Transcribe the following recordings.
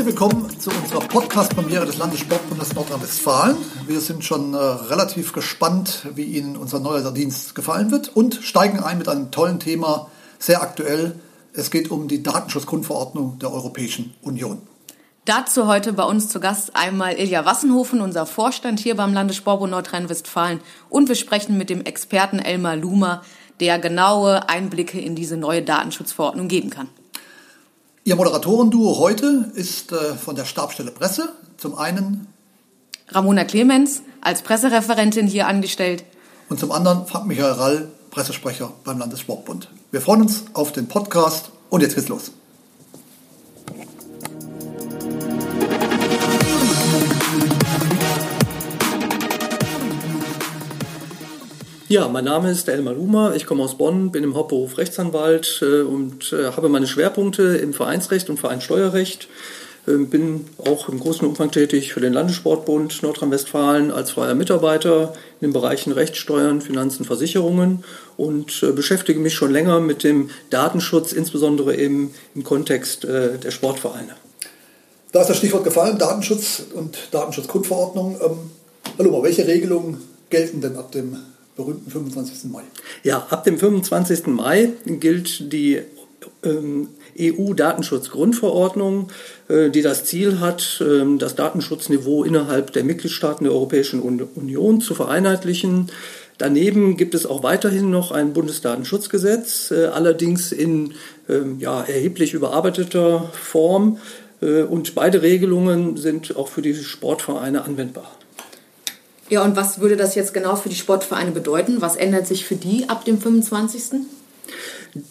Herzlich willkommen zu unserer Podcast-Premiere des Landessportbundes Nordrhein-Westfalen. Wir sind schon äh, relativ gespannt, wie Ihnen unser neuer Dienst gefallen wird und steigen ein mit einem tollen Thema, sehr aktuell. Es geht um die Datenschutzgrundverordnung der Europäischen Union. Dazu heute bei uns zu Gast einmal Ilja Wassenhofen, unser Vorstand hier beim Landessportbund Nordrhein-Westfalen. Und wir sprechen mit dem Experten Elmar Lumer, der genaue Einblicke in diese neue Datenschutzverordnung geben kann. Ihr Moderatorenduo heute ist äh, von der Stabstelle Presse. Zum einen Ramona Clemens als Pressereferentin hier angestellt. Und zum anderen Frank Michael Rall, Pressesprecher beim Landessportbund. Wir freuen uns auf den Podcast und jetzt geht's los. Ja, mein Name ist Elmar Luma, ich komme aus Bonn, bin im Hauptberuf Rechtsanwalt äh, und äh, habe meine Schwerpunkte im Vereinsrecht und Vereinssteuerrecht. Äh, bin auch im großen Umfang tätig für den Landessportbund Nordrhein-Westfalen als freier Mitarbeiter in den Bereichen Rechtssteuern, Finanzen, Versicherungen und äh, beschäftige mich schon länger mit dem Datenschutz, insbesondere eben im Kontext der Sportvereine. Da ist das Stichwort gefallen, Datenschutz und Datenschutzgrundverordnung. Ähm, Luma, welche Regelungen gelten denn ab dem berühmten 25. Mai. Ja, ab dem 25. Mai gilt die ähm, EU-Datenschutzgrundverordnung, äh, die das Ziel hat, äh, das Datenschutzniveau innerhalb der Mitgliedstaaten der Europäischen Union zu vereinheitlichen. Daneben gibt es auch weiterhin noch ein Bundesdatenschutzgesetz, äh, allerdings in ähm, ja, erheblich überarbeiteter Form. Äh, und beide Regelungen sind auch für die Sportvereine anwendbar. Ja, und was würde das jetzt genau für die Sportvereine bedeuten? Was ändert sich für die ab dem 25.?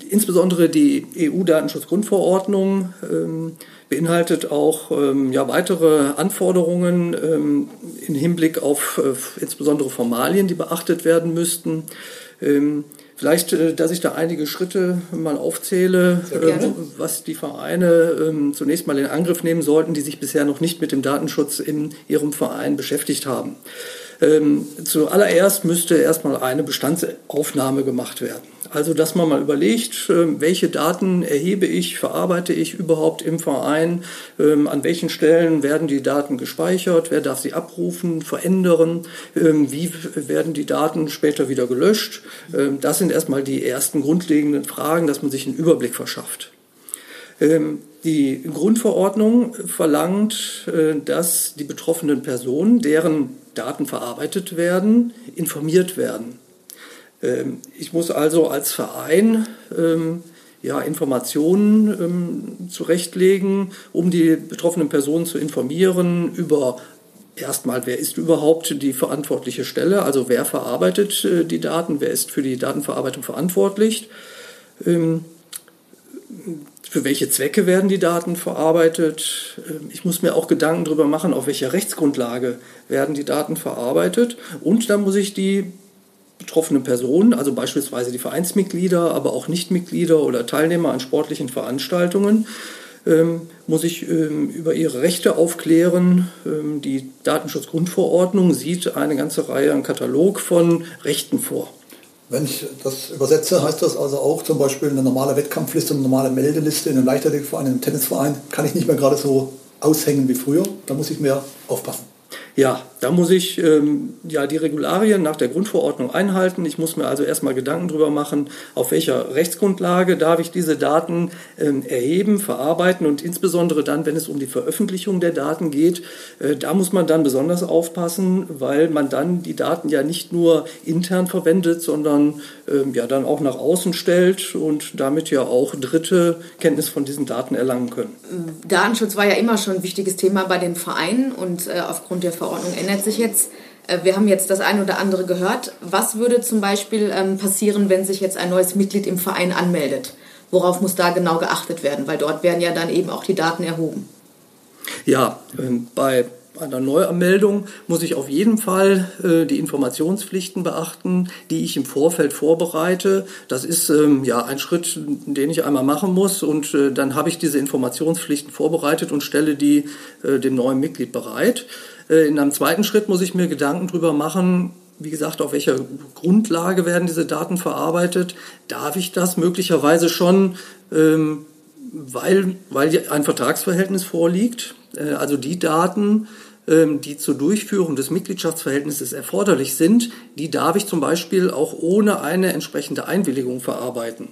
Insbesondere die EU-Datenschutzgrundverordnung ähm, beinhaltet auch ähm, ja, weitere Anforderungen ähm, im Hinblick auf äh, insbesondere Formalien, die beachtet werden müssten. Ähm, Vielleicht, äh, dass ich da einige Schritte mal aufzähle, äh, was die Vereine ähm, zunächst mal in Angriff nehmen sollten, die sich bisher noch nicht mit dem Datenschutz in ihrem Verein beschäftigt haben. Ähm, zuallererst müsste erstmal eine Bestandsaufnahme gemacht werden. Also, dass man mal überlegt, äh, welche Daten erhebe ich, verarbeite ich überhaupt im Verein, ähm, an welchen Stellen werden die Daten gespeichert, wer darf sie abrufen, verändern, ähm, wie werden die Daten später wieder gelöscht. Ähm, das sind erstmal die ersten grundlegenden Fragen, dass man sich einen Überblick verschafft. Ähm, die Grundverordnung verlangt, äh, dass die betroffenen Personen, deren Daten verarbeitet werden, informiert werden. Ähm, ich muss also als Verein ähm, ja, Informationen zurechtlegen, um die betroffenen Personen zu informieren über erstmal, wer ist überhaupt die verantwortliche Stelle, also wer verarbeitet äh, die Daten, wer ist für die Datenverarbeitung verantwortlich für welche Zwecke werden die Daten verarbeitet. Ähm, ich muss mir auch Gedanken darüber machen, auf welcher Rechtsgrundlage werden die Daten verarbeitet. Und dann muss ich die betroffenen Personen, also beispielsweise die Vereinsmitglieder, aber auch Nichtmitglieder oder Teilnehmer an sportlichen Veranstaltungen, ähm, muss ich ähm, über ihre Rechte aufklären. die Datenschutzgrundverordnung sieht eine ganze Reihe, einen Katalog von Rechten vor. Wenn ich das übersetze, heißt das also auch zum Beispiel eine normale Wettkampfliste, eine normale Meldeliste in einem Leichtathletikverein, in einem Tennisverein, kann ich nicht mehr gerade so aushängen wie früher. Da muss ich mehr aufpassen. Ja, da muss ich ähm, ja die Regularien nach der Grundverordnung einhalten. Ich muss mir also erstmal Gedanken darüber machen, auf welcher Rechtsgrundlage darf ich diese Daten ähm, erheben, verarbeiten und insbesondere dann, wenn es um die Veröffentlichung der Daten geht, äh, da muss man dann besonders aufpassen, weil man dann die Daten ja nicht nur intern verwendet, sondern ja dann auch nach außen stellt und damit ja auch Dritte Kenntnis von diesen Daten erlangen können. Datenschutz war ja immer schon ein wichtiges Thema bei den Vereinen und äh, aufgrund der Verordnung ändert sich jetzt. Äh, wir haben jetzt das eine oder andere gehört. Was würde zum Beispiel ähm, passieren, wenn sich jetzt ein neues Mitglied im Verein anmeldet? Worauf muss da genau geachtet werden? Weil dort werden ja dann eben auch die Daten erhoben. Ja, ähm, bei einer Neuanmeldung muss ich auf jeden Fall äh, die Informationspflichten beachten, die ich im Vorfeld vorbereite. Das ist ähm, ja ein Schritt, den ich einmal machen muss und äh, dann habe ich diese Informationspflichten vorbereitet und stelle die äh, dem neuen Mitglied bereit. Äh, in einem zweiten Schritt muss ich mir Gedanken darüber machen, wie gesagt, auf welcher Grundlage werden diese Daten verarbeitet? Darf ich das möglicherweise schon, ähm, weil, weil ein Vertragsverhältnis vorliegt? Äh, also die Daten, die zur Durchführung des Mitgliedschaftsverhältnisses erforderlich sind, die darf ich zum Beispiel auch ohne eine entsprechende Einwilligung verarbeiten.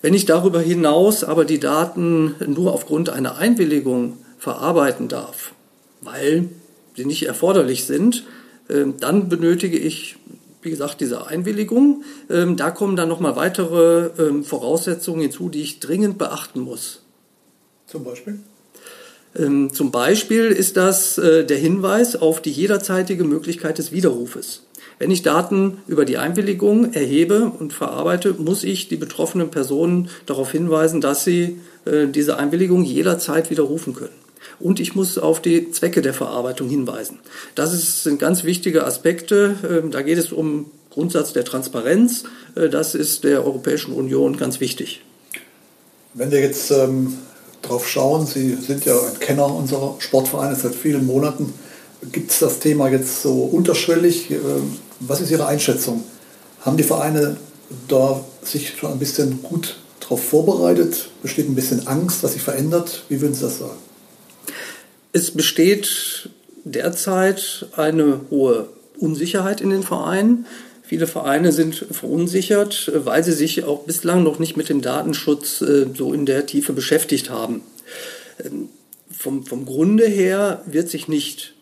Wenn ich darüber hinaus aber die Daten nur aufgrund einer Einwilligung verarbeiten darf, weil sie nicht erforderlich sind, ähm, dann benötige ich, wie gesagt, diese Einwilligung. Ähm, da kommen dann nochmal weitere Voraussetzungen hinzu, die ich dringend beachten muss. Zum Beispiel? Ähm, zum Beispiel ist das äh, der Hinweis auf die jederzeitige Möglichkeit des Widerrufes. Wenn ich Daten über die Einwilligung erhebe und verarbeite, muss ich die betroffenen Personen darauf hinweisen, dass sie äh, diese Einwilligung jederzeit widerrufen können. Und ich muss auf die Zwecke der Verarbeitung hinweisen. Das sind ganz wichtige Aspekte. Ähm, da geht es um Grundsatz der Transparenz. Äh, das ist der Europäischen Union ganz wichtig. Wenn wir jetzt ähm, drauf schauen. Sie sind ja ein Kenner unserer Sportvereine seit vielen Monaten. Gibt es das Thema jetzt so unterschwellig? Ähm, was ist Ihre Einschätzung? Haben die Vereine da sich schon ein bisschen gut darauf vorbereitet? Besteht ein bisschen Angst, was sich verändert? Wie würden Sie das sagen? Es besteht derzeit eine hohe Unsicherheit in den Vereinen. Viele Vereine sind verunsichert, weil sie sich auch bislang noch nicht mit dem Datenschutz äh, so in der Tiefe beschäftigt haben. Ähm, vom, vom Grunde her wird sich nicht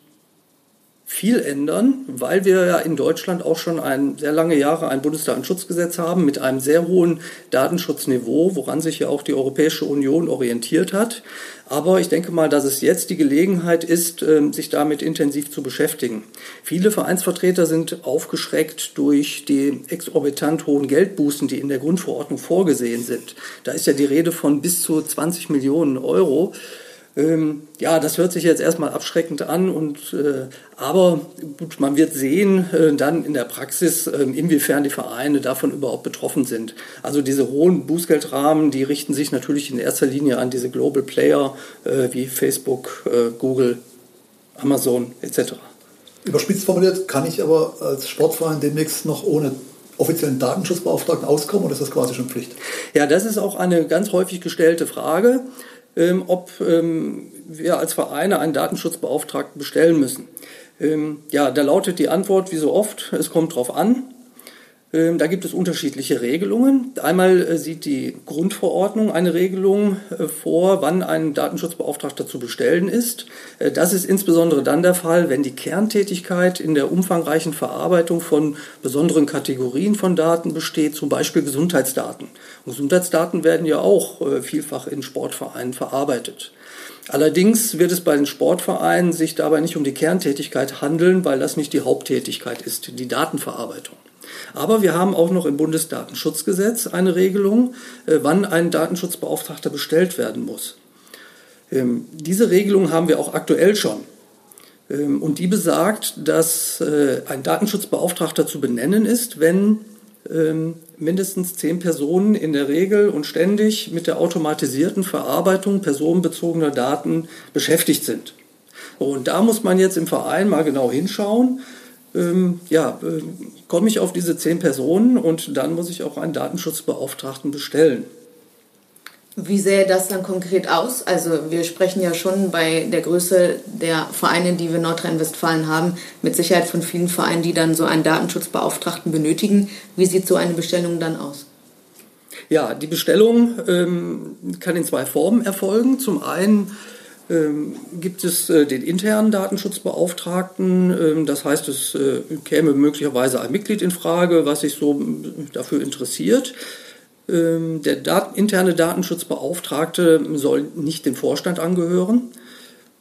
viel ändern, weil wir ja in Deutschland auch schon ein sehr lange Jahre ein Bundesdatenschutzgesetz haben mit einem sehr hohen Datenschutzniveau, woran sich ja auch die Europäische Union orientiert hat. Aber ich denke mal, dass es jetzt die Gelegenheit ist, ähm, sich damit intensiv zu beschäftigen. Viele Vereinsvertreter sind aufgeschreckt durch die exorbitant hohen Geldbußen, die in der Grundverordnung vorgesehen sind. Da ist ja die Rede von bis zu 20 Millionen Euro. Ähm, ja, das hört sich jetzt erstmal abschreckend an, und, äh, aber gut, man wird sehen äh, dann in der Praxis, äh, inwiefern die Vereine davon überhaupt betroffen sind. Also diese hohen Bußgeldrahmen, die richten sich natürlich in erster Linie an diese Global Player äh, wie Facebook, äh, Google, Amazon etc. Überspitzt formuliert, kann ich aber als Sportverein demnächst noch ohne offiziellen Datenschutzbeauftragten auskommen oder ist das quasi schon Pflicht? Ja, das ist auch eine ganz häufig gestellte Frage ähm, ob ähm, wir als Vereine einen Datenschutzbeauftragten bestellen müssen. Ähm, ja, da lautet die Antwort wie so oft, es kommt drauf an. Ähm, da gibt es unterschiedliche Regelungen. Einmal äh, sieht die Grundverordnung eine Regelung äh, vor, wann ein Datenschutzbeauftragter zu bestellen ist. Äh, das ist insbesondere dann der Fall, wenn die Kerntätigkeit in der umfangreichen Verarbeitung von besonderen Kategorien von Daten besteht, zum Beispiel Gesundheitsdaten. Und Gesundheitsdaten werden ja auch vielfach in Sportvereinen verarbeitet. Allerdings wird es bei den Sportvereinen sich dabei nicht um die Kerntätigkeit handeln, weil das nicht die Haupttätigkeit ist, die Datenverarbeitung. Aber wir haben auch noch im Bundesdatenschutzgesetz eine Regelung, äh, wann ein Datenschutzbeauftragter bestellt werden muss. Ähm, diese Regelung haben wir auch aktuell schon. Ähm, und die besagt, dass äh, ein Datenschutzbeauftragter zu benennen ist, wenn ähm, mindestens zehn Personen in der Regel und ständig mit der automatisierten Verarbeitung personenbezogener Daten beschäftigt sind. Und da muss man jetzt im Verein mal genau hinschauen, ähm, ja, äh, komme ich auf diese zehn Personen und dann muss ich auch einen Datenschutzbeauftragten bestellen. Wie sähe das dann konkret aus? Also wir sprechen ja schon bei der Größe der Vereine, die wir in Nordrhein-Westfalen haben, mit Sicherheit von vielen Vereinen, die dann so einen Datenschutzbeauftragten benötigen. Wie sieht so eine Bestellung dann aus? Ja, die Bestellung ähm, kann in zwei Formen erfolgen. Zum einen ähm, gibt es äh, den internen Datenschutzbeauftragten. Ähm, das heißt, es äh, käme möglicherweise ein Mitglied in Frage, was sich so dafür interessiert. Ähm, der Dat interne Datenschutzbeauftragte soll nicht dem Vorstand angehören,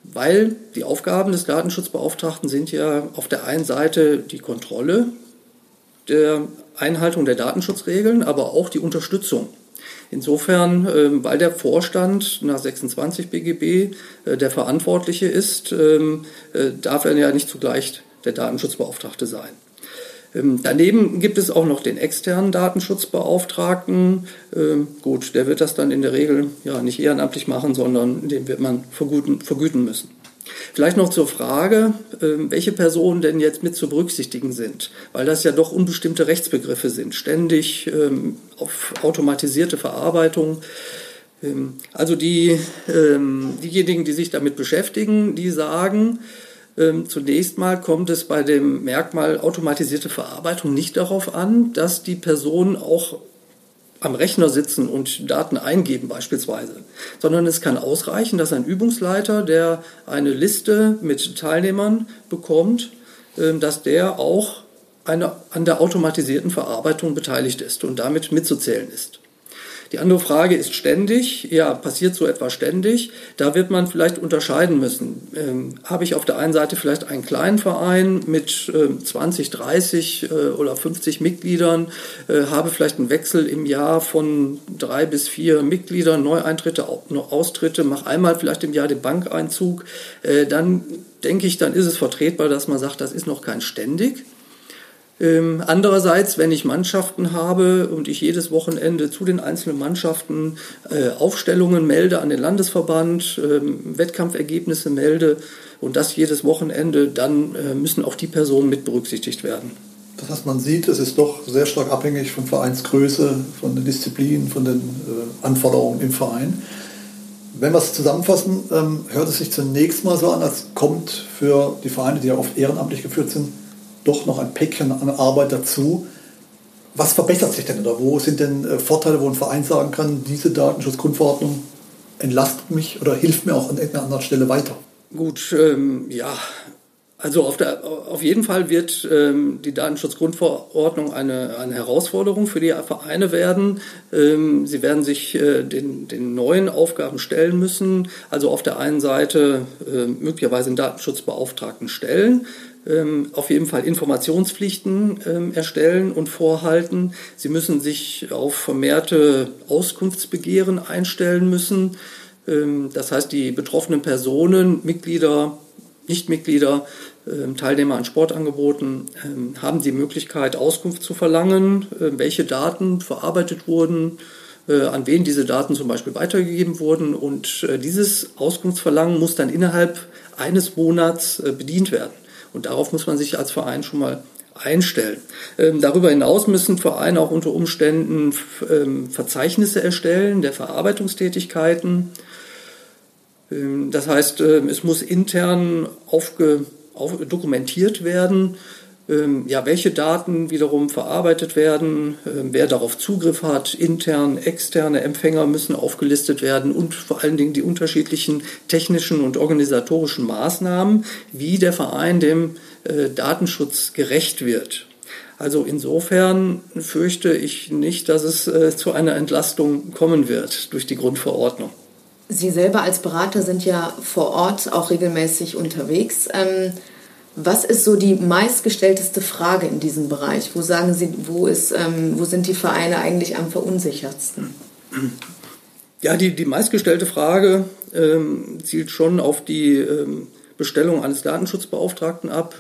weil die Aufgaben des Datenschutzbeauftragten sind ja auf der einen Seite die Kontrolle der Einhaltung der Datenschutzregeln, aber auch die Unterstützung Insofern, ähm, weil der Vorstand nach 26 BGB äh, der Verantwortliche ist, ähm, äh, darf er ja nicht zugleich der Datenschutzbeauftragte sein. Ähm, daneben gibt es auch noch den externen Datenschutzbeauftragten. Gut, der wird das dann in der Regel ja nicht ehrenamtlich machen, sondern den wird man vergüten, vergüten müssen. Vielleicht noch zur Frage, ähm, welche Personen denn jetzt mit zu berücksichtigen sind, weil das ja doch unbestimmte Rechtsbegriffe sind, ständig ähm, auf automatisierte Verarbeitung. Ähm, also die, diejenigen, die sich damit beschäftigen, die sagen, zunächst mal kommt es bei dem Merkmal automatisierte Verarbeitung nicht darauf an, dass die Person auch am Rechner sitzen und Daten eingeben beispielsweise, sondern es kann ausreichen, dass ein Übungsleiter, der eine Liste mit Teilnehmern bekommt, dass der auch eine, an der automatisierten Verarbeitung beteiligt ist und damit mitzuzählen ist. Die andere Frage ist ständig, ja, passiert so etwas ständig? Da wird man vielleicht unterscheiden müssen. Ähm, habe ich auf der einen Seite vielleicht einen kleinen Verein mit äh, 20, 30 äh, oder 50 Mitgliedern, äh, habe vielleicht einen Wechsel im Jahr von drei bis vier Mitgliedern, Neueintritte, Austritte, mache einmal vielleicht im Jahr den Bankeinzug, äh, dann denke ich, dann ist es vertretbar, dass man sagt, das ist noch kein ständig. Ähm, andererseits, wenn ich Mannschaften habe und ich jedes Wochenende zu den einzelnen Mannschaften äh, Aufstellungen melde an den Landesverband, äh, Wettkampfergebnisse melde und das jedes Wochenende, dann äh, müssen auch die Personen mit berücksichtigt werden. Das heißt, man sieht, es ist doch sehr stark abhängig von Vereinsgröße, von den Disziplinen, von den äh, Anforderungen im Verein. Wenn wir es zusammenfassen, ähm, hört es sich zunächst mal so an, als kommt für die Vereine, die ja oft ehrenamtlich geführt sind, doch noch ein Päckchen an Arbeit dazu. Was verbessert sich denn oder wo sind denn äh, Vorteile, wo ein Verein sagen kann, diese Datenschutzgrundverordnung entlastet mich oder hilft mir auch an irgendeiner anderen Stelle weiter? Gut, ähm, ja, also auf, der, auf jeden Fall wird ähm, die Datenschutzgrundverordnung eine, eine Herausforderung für die Vereine werden. Ähm, sie werden sich äh, den, den neuen Aufgaben stellen müssen. Also auf der einen Seite äh, möglicherweise einen Datenschutzbeauftragten stellen, ähm, auf jeden Fall Informationspflichten ähm, erstellen und vorhalten. Sie müssen sich auf vermehrte Auskunftsbegehren einstellen müssen. Ähm, das heißt, die betroffenen Personen, Mitglieder, Nichtmitglieder, Teilnehmer an Sportangeboten haben die Möglichkeit, Auskunft zu verlangen, welche Daten verarbeitet wurden, äh, an wen diese Daten zum Beispiel weitergegeben wurden. Und äh, dieses Auskunftsverlangen muss dann innerhalb eines Monats äh, bedient werden. Und darauf muss man sich als Verein schon mal einstellen. Ähm, darüber hinaus müssen Vereine auch unter Umständen ähm, Verzeichnisse erstellen der Verarbeitungstätigkeiten. Ähm, das heißt, ähm, es muss intern aufge, auf, dokumentiert werden, ja, welche Daten wiederum verarbeitet werden, ähm, wer darauf Zugriff hat, intern, externe Empfänger müssen aufgelistet werden und vor allen Dingen die unterschiedlichen technischen und organisatorischen Maßnahmen, wie der Verein dem äh, Datenschutz gerecht wird. Also insofern fürchte ich nicht, dass es äh, zu einer Entlastung kommen wird durch die Grundverordnung. Sie selber als Berater sind ja vor Ort auch regelmäßig unterwegs. Was ist so die meistgestellteste Frage in diesem Bereich? Wo sagen Sie, wo, ist, ähm, wo sind die Vereine eigentlich am verunsichertsten? Ja, die, die meistgestellte Frage ähm, zielt schon auf die ähm, Bestellung eines Datenschutzbeauftragten ab,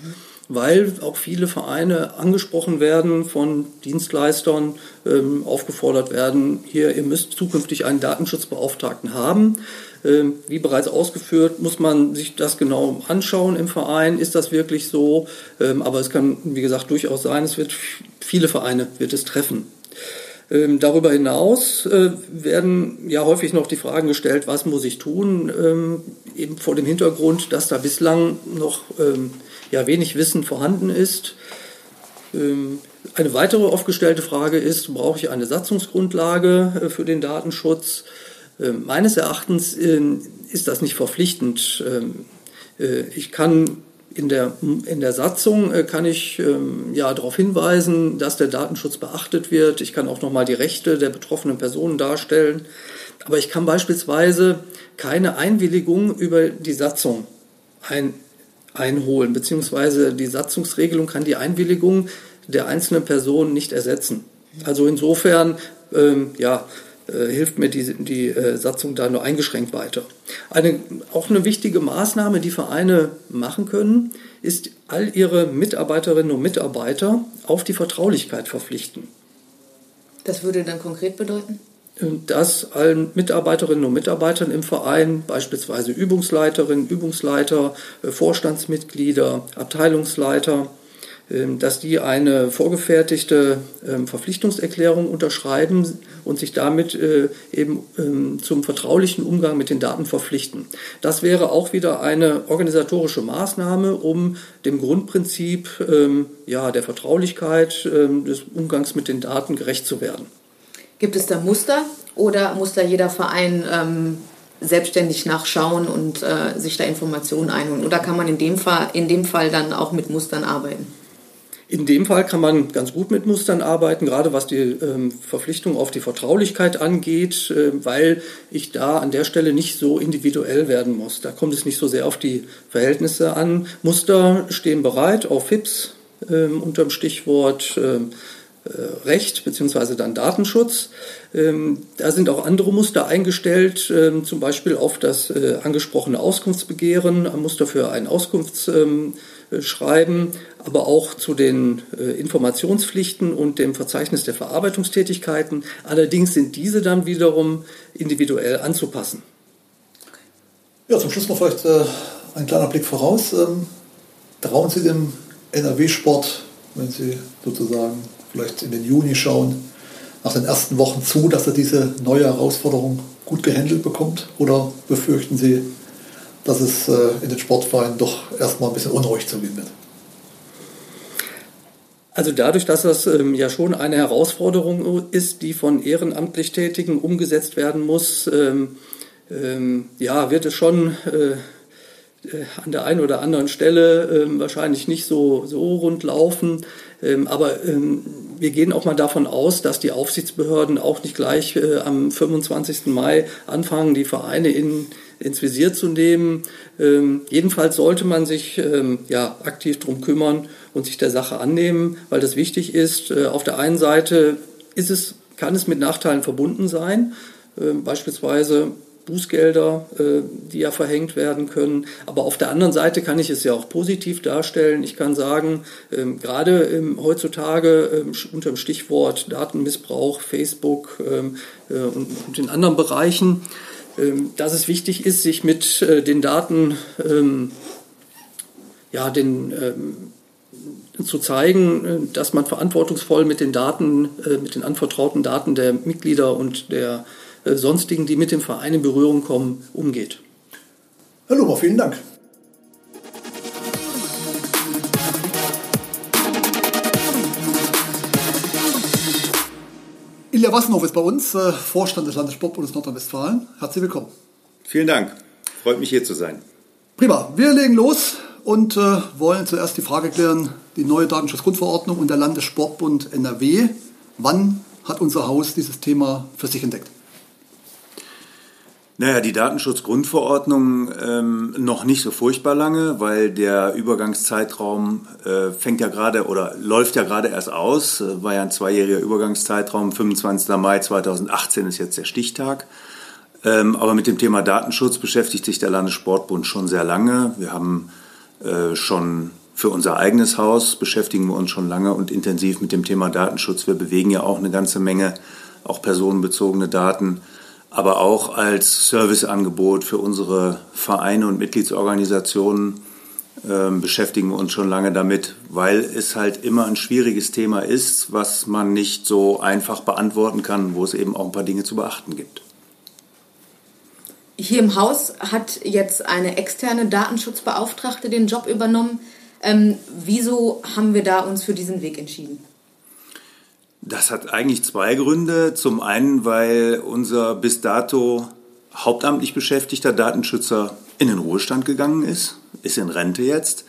weil auch viele Vereine angesprochen werden von Dienstleistern, ähm, aufgefordert werden, hier, ihr müsst zukünftig einen Datenschutzbeauftragten haben. Ähm, wie bereits ausgeführt, muss man sich das genau anschauen im Verein. Ist das wirklich so? Ähm, aber es kann, wie gesagt, durchaus sein, es wird viele Vereine wird es treffen. Ähm, darüber hinaus äh, werden ja häufig noch die Fragen gestellt, was muss ich tun, eben vor dem Hintergrund, dass da bislang noch ja, wenig Wissen vorhanden ist. Eine weitere oft gestellte Frage ist, brauche ich eine Satzungsgrundlage äh, für den Datenschutz? Ähm, meines Erachtens ähm, ist das nicht verpflichtend. Ähm, äh, ich kann in der, in der Satzung äh, kann ich ja darauf hinweisen, dass der Datenschutz beachtet wird. Ich kann auch nochmal die Rechte der betroffenen Personen darstellen. Aber ich kann beispielsweise keine Einwilligung über die Satzung ein, einholen, beziehungsweise die Satzungsregelung kann die Einwilligung der einzelnen Personen nicht ersetzen. Also insofern, ähm, ja, äh, hilft mir die, die äh, Satzung da nur eingeschränkt weiter. Eine, auch eine wichtige Maßnahme, die Vereine machen können, ist all ihre Mitarbeiterinnen und Mitarbeiter auf die Vertraulichkeit verpflichten. Das würde dann konkret bedeuten? Dass allen Mitarbeiterinnen und Mitarbeitern im Verein, beispielsweise Übungsleiterinnen, Übungsleiter, äh, Vorstandsmitglieder, Abteilungsleiter, ähm, dass die eine vorgefertigte ähm, Verpflichtungserklärung unterschreiben und sich damit äh, eben ähm, zum vertraulichen Umgang mit den Daten verpflichten. Das wäre auch wieder eine organisatorische Maßnahme, um dem Grundprinzip ja, der Vertraulichkeit des Umgangs mit den Daten gerecht zu werden. Gibt es da Muster oder muss da jeder Verein ähm, selbstständig nachschauen und äh, sich da Informationen einholen? Oder kann man in dem, Fall, in dem Fall dann auch mit Mustern arbeiten? In dem Fall kann man ganz gut mit Mustern arbeiten, gerade was die ähm, Verpflichtung auf die Vertraulichkeit angeht, äh, weil ich da an der Stelle nicht so individuell werden muss. Da kommt es nicht so sehr auf die Verhältnisse an. Muster stehen bereit auf FIPS äh, unter dem Stichwort äh, Recht beziehungsweise dann Datenschutz. Ähm, da sind auch andere Muster eingestellt, ähm, zum Beispiel auf das äh, angesprochene Auskunftsbegehren, ein Muster für ein Auskunftsschreiben, aber auch zu den äh, Informationspflichten und dem Verzeichnis der Verarbeitungstätigkeiten. Allerdings sind diese dann wiederum individuell anzupassen. Ja, zum Schluss noch vielleicht ein kleiner Blick voraus. Ähm, trauen Sie dem NRW-Sport, wenn Sie sozusagen vielleicht in den Juni schauen, nach den ersten Wochen zu, dass er diese neue Herausforderung gut gehandelt bekommt? Oder befürchten Sie, dass es äh, in den Sportvereinen doch erstmal ein bisschen unruhig zugehen wird? Also dadurch, dass das ähm, ja schon eine Herausforderung ist, die von ehrenamtlich Tätigen umgesetzt werden muss, ähm, ähm, ja, wird es schon äh, äh an der einen oder anderen Stelle äh, wahrscheinlich nicht so, so rund laufen. Ähm, aber ähm, wir gehen auch mal davon aus, dass die Aufsichtsbehörden auch nicht gleich äh, am 25. Mai anfangen, die Vereine in, ins Visier zu nehmen. Ähm, jedenfalls sollte man sich ähm, ja, aktiv darum kümmern und sich der Sache annehmen, weil das wichtig ist. Äh, auf der einen Seite ist es, kann es mit Nachteilen verbunden sein. Äh, beispielsweise Bußgelder, äh, die ja verhängt werden können. Aber auf der anderen Seite kann ich es ja auch positiv darstellen. Ich kann sagen, ähm, gerade ähm, heutzutage ähm, unter dem Stichwort Datenmissbrauch, Facebook äh, und in anderen Bereichen, dass es wichtig ist, sich mit äh, den Daten, ja, den, zu zeigen, dass man verantwortungsvoll mit den Daten, mit den anvertrauten Daten der Mitglieder und der sonstigen, die mit dem Verein in Berührung kommen, umgeht. Herr Lummer, vielen Dank. Ilja Wassenhoff ist bei uns, äh, Vorstand des Landessportbundes Nordrhein-Westfalen. Herzlich willkommen. Vielen Dank. Freut mich hier zu sein. Prima. Wir legen los und äh, wollen zuerst die Frage klären, die neue Datenschutzgrundverordnung und der Landessportbund NRW. Wann hat unser Haus dieses Thema für sich entdeckt? Naja, die Datenschutzgrundverordnung ähm, noch nicht so furchtbar lange, weil der Übergangszeitraum äh, fängt ja gerade oder läuft ja gerade erst aus. Äh, war ja ein zweijähriger Übergangszeitraum. 25. Mai 2018 ist jetzt der Stichtag. Ähm, aber mit dem Thema Datenschutz beschäftigt sich der Landessportbund schon sehr lange. Wir haben äh, schon für unser eigenes Haus beschäftigen wir uns schon lange und intensiv mit dem Thema Datenschutz. Wir bewegen ja auch eine ganze Menge, auch personenbezogene Daten aber auch als Serviceangebot für unsere Vereine und Mitgliedsorganisationen äh, beschäftigen wir uns schon lange damit, weil es halt immer ein schwieriges Thema ist, was man nicht so einfach beantworten kann, wo es eben auch ein paar Dinge zu beachten gibt. Hier im Haus hat jetzt eine externe Datenschutzbeauftragte den Job übernommen. Ähm, wieso haben wir da uns für diesen Weg entschieden? Das hat eigentlich zwei Gründe. Zum einen, weil unser bis dato hauptamtlich beschäftigter Datenschützer in den Ruhestand gegangen ist, ist in Rente jetzt.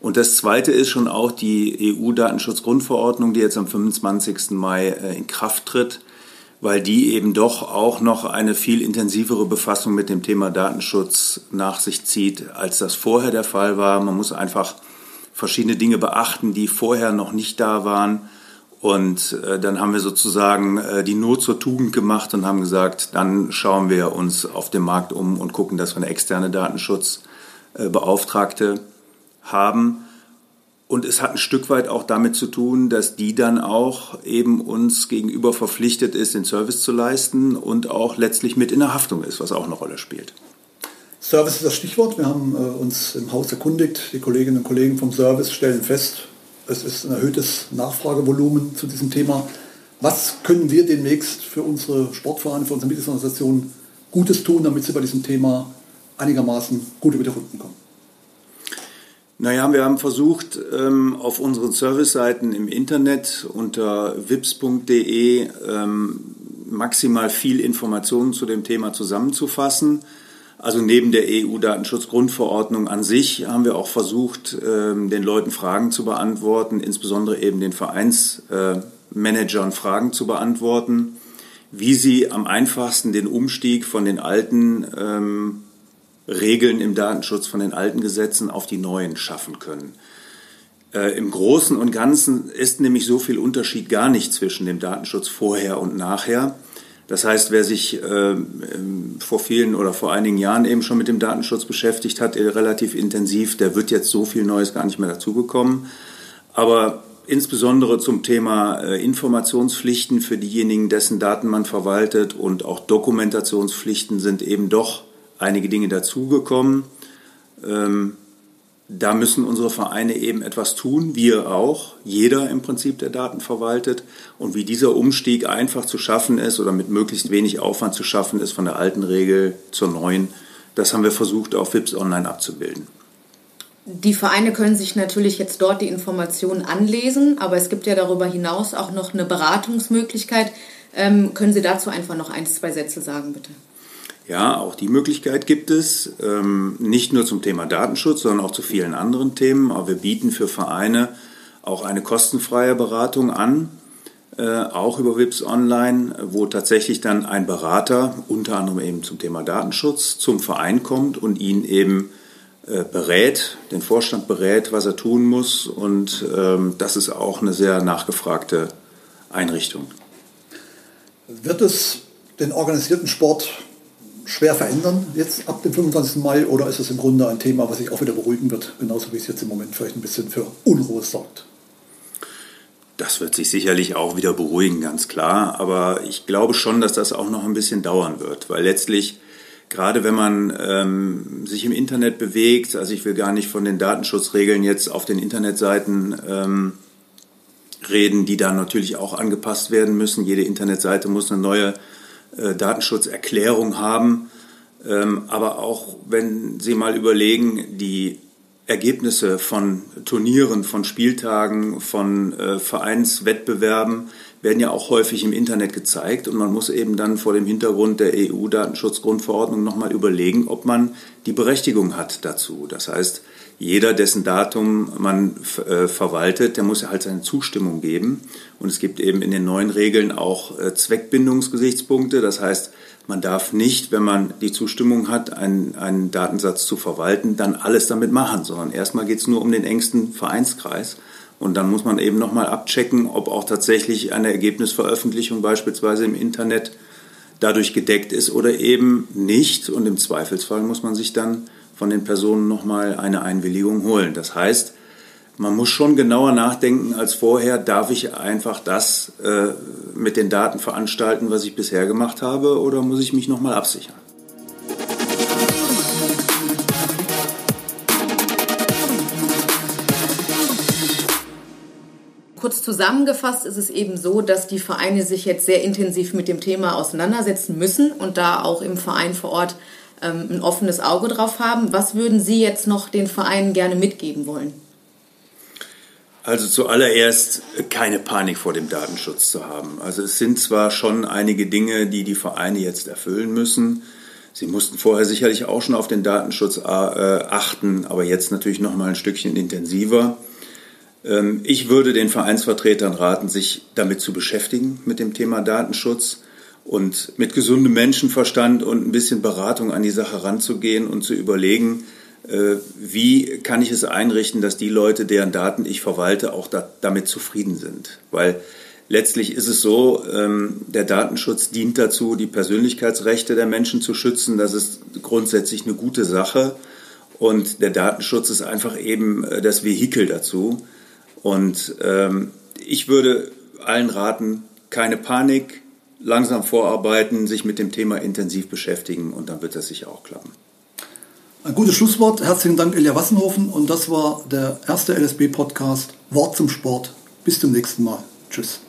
Und das zweite ist schon auch die EU-Datenschutzgrundverordnung, die jetzt am 25. Mai äh, in Kraft tritt, weil die eben doch auch noch eine viel intensivere Befassung mit dem Thema Datenschutz nach sich zieht, als das vorher der Fall war. Man muss einfach verschiedene Dinge beachten, die vorher noch nicht da waren und äh, dann haben wir sozusagen äh, die Not zur Tugend gemacht und haben gesagt, dann schauen wir uns auf dem Markt um und gucken, dass wir eine externe Datenschutzbeauftragte äh, haben. Und es hat ein Stück weit auch damit zu tun, dass die dann auch eben uns gegenüber verpflichtet ist, den Service zu leisten und auch letztlich mit in der Haftung ist, was auch eine Rolle spielt. Service ist das Stichwort. Wir haben äh, uns im Haus erkundigt. Die Kolleginnen und Kollegen vom Service stellen fest, es ist ein erhöhtes Nachfragevolumen zu diesem Thema. Was können wir demnächst für unsere Sportvereine, für unsere Mitgliedsorganisationen Gutes tun, damit sie bei diesem Thema einigermaßen gut über die Runden kommen? Naja, wir haben versucht, ähm, auf unseren Serviceseiten im Internet unter vips.de ähm, maximal viel Informationen zu dem Thema zusammenzufassen. Also neben der EU-Datenschutzgrundverordnung an sich haben wir auch versucht, ähm, den Leuten Fragen zu beantworten, insbesondere eben den Vereinsmanagern Fragen zu beantworten, wie sie am einfachsten den Umstieg von den alten ähm, Regeln im Datenschutz, von den alten Gesetzen auf die neuen schaffen können. Äh, Im Großen und Ganzen ist nämlich so viel Unterschied gar nicht zwischen dem Datenschutz vorher und nachher. Das heißt, wer sich äh, vor vielen oder vor einigen Jahren eben schon mit dem Datenschutz beschäftigt hat, relativ intensiv, der wird jetzt so viel Neues gar nicht mehr dazugekommen. Aber insbesondere zum Thema äh, Informationspflichten für diejenigen, dessen Daten man verwaltet und auch Dokumentationspflichten sind eben doch einige Dinge dazugekommen. Ähm, da müssen unsere Vereine eben etwas tun, wir auch, jeder im Prinzip, der Daten verwaltet. Und wie dieser Umstieg einfach zu schaffen ist oder mit möglichst wenig Aufwand zu schaffen ist von der alten Regel zur neuen, das haben wir versucht auf WIPS Online abzubilden. Die Vereine können sich natürlich jetzt dort die Informationen anlesen, aber es gibt ja darüber hinaus auch noch eine Beratungsmöglichkeit. Ähm, können Sie dazu einfach noch ein, zwei Sätze sagen, bitte? Ja, auch die Möglichkeit gibt es, ähm, nicht nur zum Thema Datenschutz, sondern auch zu vielen anderen Themen. Aber wir bieten für Vereine auch eine kostenfreie Beratung an, äh, auch über WIPS Online, wo tatsächlich dann ein Berater, unter anderem eben zum Thema Datenschutz, zum Verein kommt und ihn eben äh, berät, den Vorstand berät, was er tun muss. Und ähm, das ist auch eine sehr nachgefragte Einrichtung. Wird es den organisierten Sport schwer verändern jetzt ab dem 25. Mai oder ist es im Grunde ein Thema, was sich auch wieder beruhigen wird, genauso wie es jetzt im Moment vielleicht ein bisschen für Unruhe sorgt? Das wird sich sicherlich auch wieder beruhigen, ganz klar. Aber ich glaube schon, dass das auch noch ein bisschen dauern wird, weil letztlich, gerade wenn man ähm, sich im Internet bewegt, also ich will gar nicht von den Datenschutzregeln jetzt auf den Internetseiten ähm, reden, die da natürlich auch angepasst werden müssen. Jede Internetseite muss eine neue äh, Datenschutzerklärung haben. Ähm, aber auch wenn Sie mal überlegen, die Ergebnisse von Turnieren, von Spieltagen, von äh, Vereinswettbewerben werden ja auch häufig im Internet gezeigt und man muss eben dann vor dem Hintergrund der EU-Datenschutzgrundverordnung nochmal überlegen, ob man die Berechtigung hat dazu. Das heißt, jeder, dessen Datum man äh, verwaltet, der muss halt seine Zustimmung geben. Und es gibt eben in den neuen Regeln auch äh, Zweckbindungsgesichtspunkte. Das heißt, man darf nicht, wenn man die Zustimmung hat, einen, einen Datensatz zu verwalten, dann alles damit machen, sondern erstmal geht es nur um den engsten Vereinskreis. Und dann muss man eben nochmal abchecken, ob auch tatsächlich eine Ergebnisveröffentlichung beispielsweise im Internet dadurch gedeckt ist oder eben nicht. Und im Zweifelsfall muss man sich dann von den Personen nochmal eine Einwilligung holen. Das heißt, man muss schon genauer nachdenken als vorher, darf ich einfach das äh, mit den Daten veranstalten, was ich bisher gemacht habe, oder muss ich mich nochmal absichern? Kurz zusammengefasst ist es eben so, dass die Vereine sich jetzt sehr intensiv mit dem Thema auseinandersetzen müssen und da auch im Verein vor Ort ähm, ein offenes Auge drauf haben. Was würden Sie jetzt noch den Vereinen gerne mitgeben wollen? Also zuallererst keine Panik vor dem Datenschutz zu haben. Also es sind zwar schon einige Dinge, die die Vereine jetzt erfüllen müssen. Sie mussten vorher sicherlich auch schon auf den Datenschutz äh, achten, aber jetzt natürlich noch mal ein Stückchen intensiver. Ähm, ich würde den Vereinsvertretern raten, sich damit zu beschäftigen mit dem Thema Datenschutz und mit gesundem Menschenverstand und ein bisschen Beratung an die Sache ranzugehen und zu überlegen, äh, wie kann ich es einrichten, dass die Leute, deren Daten ich verwalte, auch da, damit zufrieden sind. Weil letztlich ist es so, ähm, der Datenschutz dient dazu, die Persönlichkeitsrechte der Menschen zu schützen. Das ist grundsätzlich eine gute Sache. Und der Datenschutz ist einfach eben äh, das Vehikel dazu. Und ähm, ich würde allen raten, keine Panik, langsam vorarbeiten, sich mit dem Thema intensiv beschäftigen und dann wird das sicher auch klappen. Ein gutes Schlusswort. Herzlichen Dank, Ilja Wassenhofen. Und das war der erste LSB-Podcast Wort zum Sport. Bis zum nächsten Mal. Tschüss.